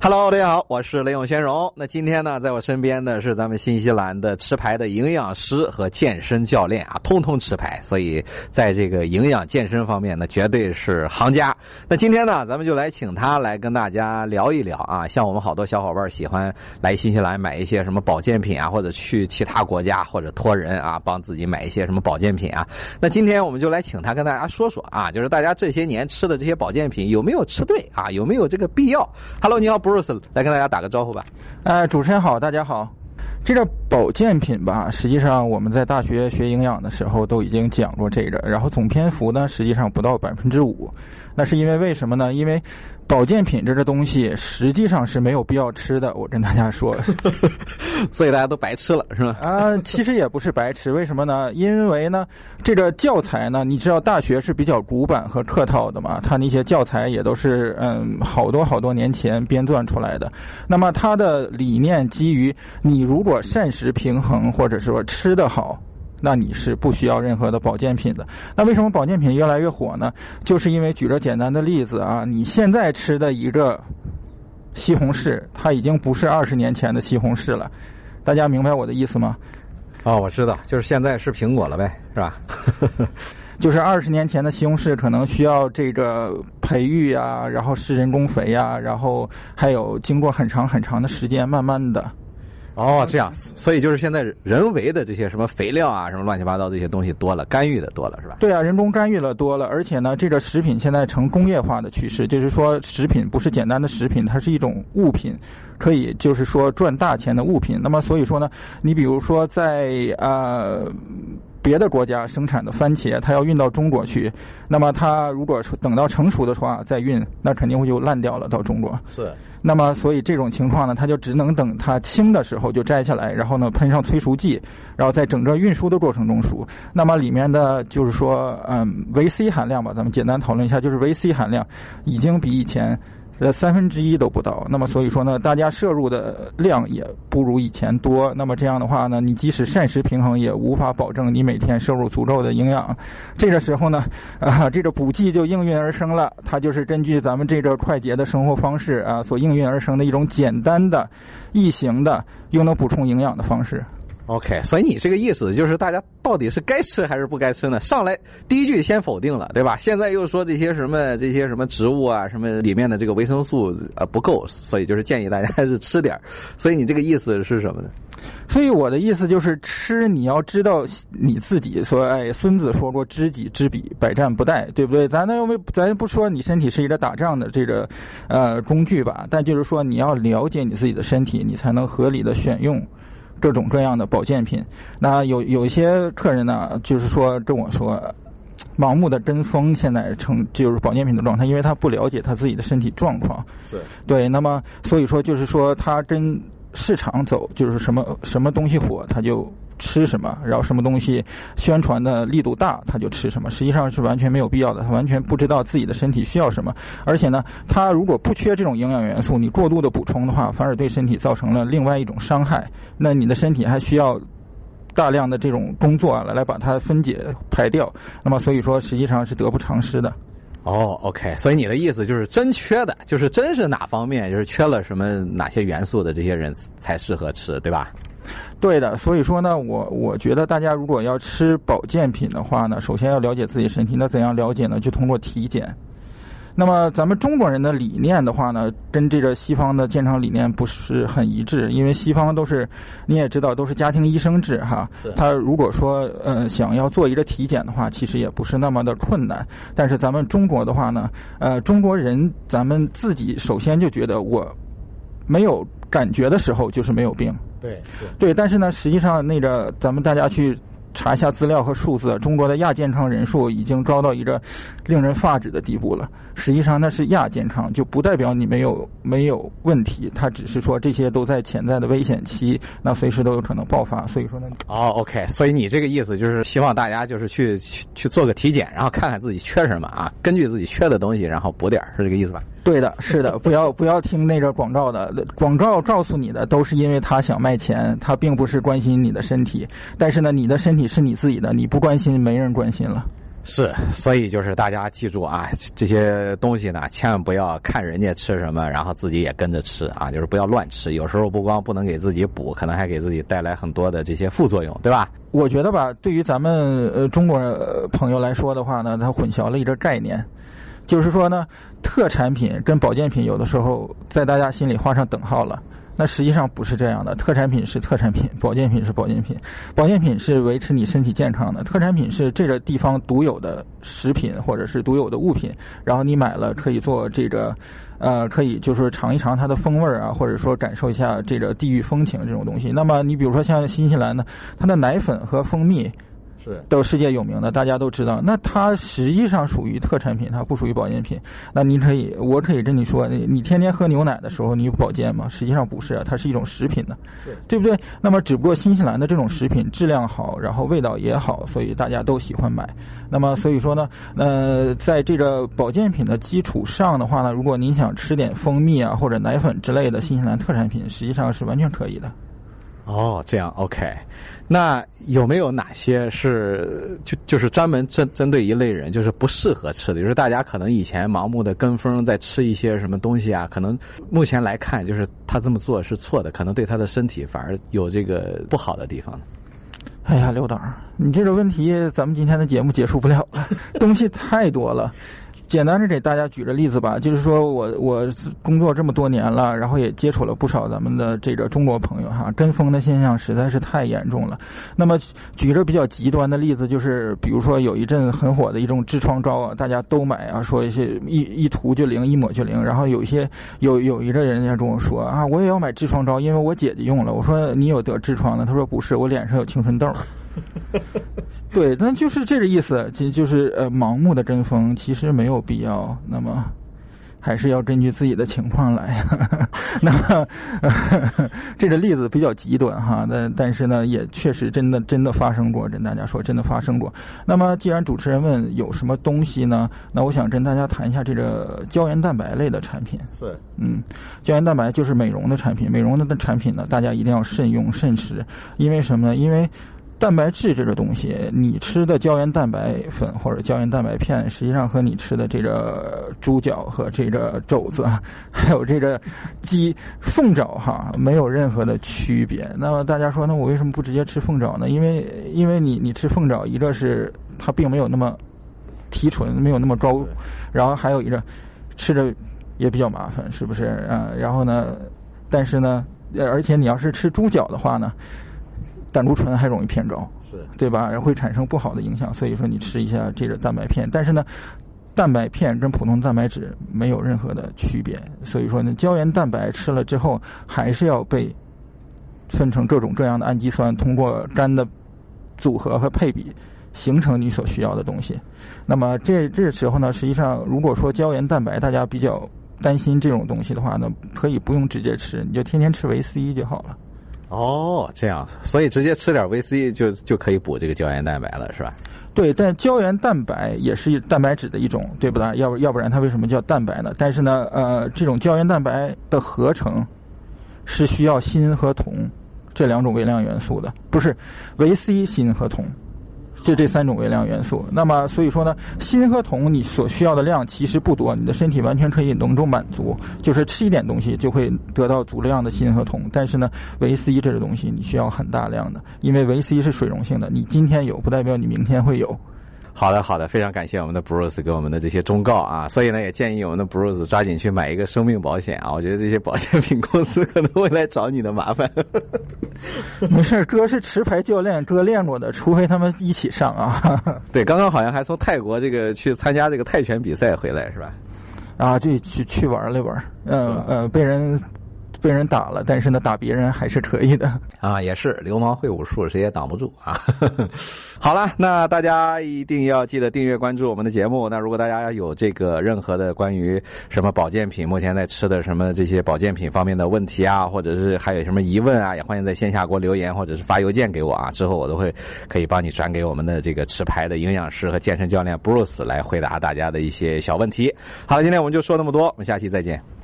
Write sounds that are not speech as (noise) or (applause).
Hello，大家好，我是雷永轩荣。那今天呢，在我身边的是咱们新西兰的持牌的营养师和健身教练啊，通通持牌，所以在这个营养健身方面呢，绝对是行家。那今天呢，咱们就来请他来跟大家聊一聊啊。像我们好多小伙伴喜欢来新西兰买一些什么保健品啊，或者去其他国家或者托人啊，帮自己买一些什么保健品啊。那今天我们就来请他跟大家说说啊，就是大家这些年吃的这些保健品有没有吃对啊？有没有这个必要？Hello，你好。来跟大家打个招呼吧。呃，主持人好，大家好。这个保健品吧，实际上我们在大学学营养的时候都已经讲过这个，然后总篇幅呢，实际上不到百分之五。那是因为为什么呢？因为保健品这个东西实际上是没有必要吃的。我跟大家说，(laughs) 所以大家都白吃了，是吧？啊，其实也不是白吃。为什么呢？因为呢，这个教材呢，你知道大学是比较古板和客套的嘛，它那些教材也都是嗯好多好多年前编撰出来的。那么它的理念基于你如果膳食平衡，或者说吃得好。那你是不需要任何的保健品的。那为什么保健品越来越火呢？就是因为举个简单的例子啊，你现在吃的一个西红柿，它已经不是二十年前的西红柿了。大家明白我的意思吗？哦，我知道，就是现在是苹果了呗，是吧？就是二十年前的西红柿可能需要这个培育啊，然后施人工肥呀，然后还有经过很长很长的时间，慢慢的。哦，这样，所以就是现在人为的这些什么肥料啊，什么乱七八糟这些东西多了，干预的多了，是吧？对啊，人工干预了多了，而且呢，这个食品现在成工业化的趋势，就是说食品不是简单的食品，它是一种物品，可以就是说赚大钱的物品。那么所以说呢，你比如说在呃。别的国家生产的番茄，它要运到中国去，那么它如果等到成熟的话再运，那肯定会就烂掉了。到中国是，那么所以这种情况呢，它就只能等它青的时候就摘下来，然后呢喷上催熟剂，然后在整个运输的过程中熟。那么里面的就是说，嗯，维 C 含量吧，咱们简单讨论一下，就是维 C 含量已经比以前。呃，三分之一都不到。那么，所以说呢，大家摄入的量也不如以前多。那么这样的话呢，你即使膳食平衡，也无法保证你每天摄入足够的营养。这个时候呢，啊，这个补剂就应运而生了。它就是根据咱们这个快捷的生活方式啊，所应运而生的一种简单的、易行的又能补充营养的方式。OK，所以你这个意思就是大家到底是该吃还是不该吃呢？上来第一句先否定了，对吧？现在又说这些什么这些什么植物啊，什么里面的这个维生素呃不够，所以就是建议大家还是吃点所以你这个意思是什么呢？所以我的意思就是吃，你要知道你自己说，哎，孙子说过知己知彼，百战不殆，对不对？咱那又没，咱不说你身体是一个打仗的这个呃工具吧，但就是说你要了解你自己的身体，你才能合理的选用。各种各样的保健品，那有有一些客人呢，就是说跟我说，盲目的跟风，现在成就是保健品的状态，因为他不了解他自己的身体状况。对对，那么所以说就是说他跟市场走，就是什么什么东西火，他就。吃什么，然后什么东西宣传的力度大，他就吃什么。实际上是完全没有必要的，他完全不知道自己的身体需要什么。而且呢，他如果不缺这种营养元素，你过度的补充的话，反而对身体造成了另外一种伤害。那你的身体还需要大量的这种工作啊来来把它分解排掉。那么所以说，实际上是得不偿失的。哦，OK，所以你的意思就是真缺的，就是真是哪方面就是缺了什么哪些元素的这些人才适合吃，对吧？对的，所以说呢，我我觉得大家如果要吃保健品的话呢，首先要了解自己身体。那怎样了解呢？就通过体检。那么咱们中国人的理念的话呢，跟这个西方的健康理念不是很一致，因为西方都是你也知道都是家庭医生制哈。他如果说呃想要做一个体检的话，其实也不是那么的困难。但是咱们中国的话呢，呃，中国人咱们自己首先就觉得我没有感觉的时候就是没有病。对，对，但是呢，实际上那个咱们大家去查一下资料和数字，中国的亚健康人数已经高到一个令人发指的地步了。实际上那是亚健康，就不代表你没有没有问题，它只是说这些都在潜在的危险期，那随时都有可能爆发。所以说呢，哦，OK，所以你这个意思就是希望大家就是去去去做个体检，然后看看自己缺什么啊，根据自己缺的东西，然后补点儿是这个意思吧？对的，是的，(laughs) 不要不要听那个广告的，广告告诉你的都是因为他想卖钱，他并不是关心你的身体。但是呢，你的身体是你自己的，你不关心，没人关心了。是，所以就是大家记住啊，这些东西呢，千万不要看人家吃什么，然后自己也跟着吃啊，就是不要乱吃。有时候不光不能给自己补，可能还给自己带来很多的这些副作用，对吧？我觉得吧，对于咱们呃中国朋友来说的话呢，它混淆了一个概念，就是说呢，特产品跟保健品有的时候在大家心里画上等号了。那实际上不是这样的，特产品是特产品，保健品是保健品，保健品是维持你身体健康的，特产品是这个地方独有的食品或者是独有的物品，然后你买了可以做这个，呃，可以就是尝一尝它的风味儿啊，或者说感受一下这个地域风情这种东西。那么你比如说像新西兰的，它的奶粉和蜂蜜。都世界有名的，大家都知道。那它实际上属于特产品，它不属于保健品。那你可以，我可以跟你说，你你天天喝牛奶的时候，你保健吗？实际上不是，啊它是一种食品的，对不对？那么只不过新西兰的这种食品质量好，然后味道也好，所以大家都喜欢买。那么所以说呢，呃，在这个保健品的基础上的话呢，如果您想吃点蜂蜜啊或者奶粉之类的新西兰特产品，实际上是完全可以的。哦，这样 OK。那有没有哪些是就就是专门针针对一类人，就是不适合吃的？就是大家可能以前盲目的跟风在吃一些什么东西啊，可能目前来看，就是他这么做是错的，可能对他的身体反而有这个不好的地方。哎呀，刘导，你这个问题咱们今天的节目结束不了了，(laughs) 东西太多了。简单的给大家举个例子吧，就是说我我工作这么多年了，然后也接触了不少咱们的这个中国朋友哈，跟风的现象实在是太严重了。那么举个比较极端的例子，就是比如说有一阵很火的一种痔疮膏啊，大家都买啊，说一些一一涂就灵，一抹就灵。然后有一些有有一个人家跟我说啊，我也要买痔疮膏，因为我姐姐用了。我说你有得痔疮的？他说不是，我脸上有青春痘。(laughs) 对，那就是这个意思，其实就是呃，盲目的跟风其实没有必要。那么，还是要根据自己的情况来。(laughs) 那么，(laughs) 这个例子比较极端哈，但但是呢，也确实真的真的发生过，跟大家说真的发生过。那么，既然主持人问有什么东西呢？那我想跟大家谈一下这个胶原蛋白类的产品。对，嗯，胶原蛋白就是美容的产品，美容的的产品呢，大家一定要慎用慎吃，因为什么呢？因为蛋白质这个东西，你吃的胶原蛋白粉或者胶原蛋白片，实际上和你吃的这个猪脚和这个肘子，(laughs) 还有这个鸡凤爪哈，没有任何的区别。那么大家说，那我为什么不直接吃凤爪呢？因为因为你你吃凤爪，一个是它并没有那么提纯，没有那么高，然后还有一个吃着也比较麻烦，是不是啊？然后呢，但是呢，而且你要是吃猪脚的话呢？胆固醇还容易偏高，是对吧？会产生不好的影响。所以说，你吃一下这个蛋白片，但是呢，蛋白片跟普通蛋白质没有任何的区别。所以说呢，胶原蛋白吃了之后，还是要被分成各种各样的氨基酸，通过肝的组合和配比，形成你所需要的东西。那么这这时候呢，实际上如果说胶原蛋白大家比较担心这种东西的话呢，可以不用直接吃，你就天天吃维 C 就好了。哦，这样，所以直接吃点维 C 就就可以补这个胶原蛋白了，是吧？对，但胶原蛋白也是蛋白质的一种，对不对？要不要不然它为什么叫蛋白呢？但是呢，呃，这种胶原蛋白的合成是需要锌和铜这两种微量元素的，不是维 C、锌和铜。就这三种微量元素，那么所以说呢，锌和铜你所需要的量其实不多，你的身体完全可以能够满足，就是吃一点东西就会得到足量的锌和铜。但是呢，维 C 这个东西你需要很大量的，因为维 C 是水溶性的，你今天有不代表你明天会有。好的，好的，非常感谢我们的 Bruce 给我们的这些忠告啊，所以呢，也建议我们的 Bruce 抓紧去买一个生命保险啊，我觉得这些保健品公司可能会来找你的麻烦。(laughs) 没事，哥是持牌教练，哥练过的，除非他们一起上啊。(laughs) 对，刚刚好像还从泰国这个去参加这个泰拳比赛回来是吧？啊，去去去玩了玩，嗯呃，被人。被人打了，但是呢，打别人还是可以的 (laughs) 啊，也是流氓会武术，谁也挡不住啊。(laughs) 好了，那大家一定要记得订阅关注我们的节目。那如果大家有这个任何的关于什么保健品，目前在吃的什么这些保健品方面的问题啊，或者是还有什么疑问啊，也欢迎在线下给我留言，或者是发邮件给我啊，之后我都会可以帮你转给我们的这个持牌的营养师和健身教练 Bruce 来回答大家的一些小问题。好了，今天我们就说那么多，我们下期再见。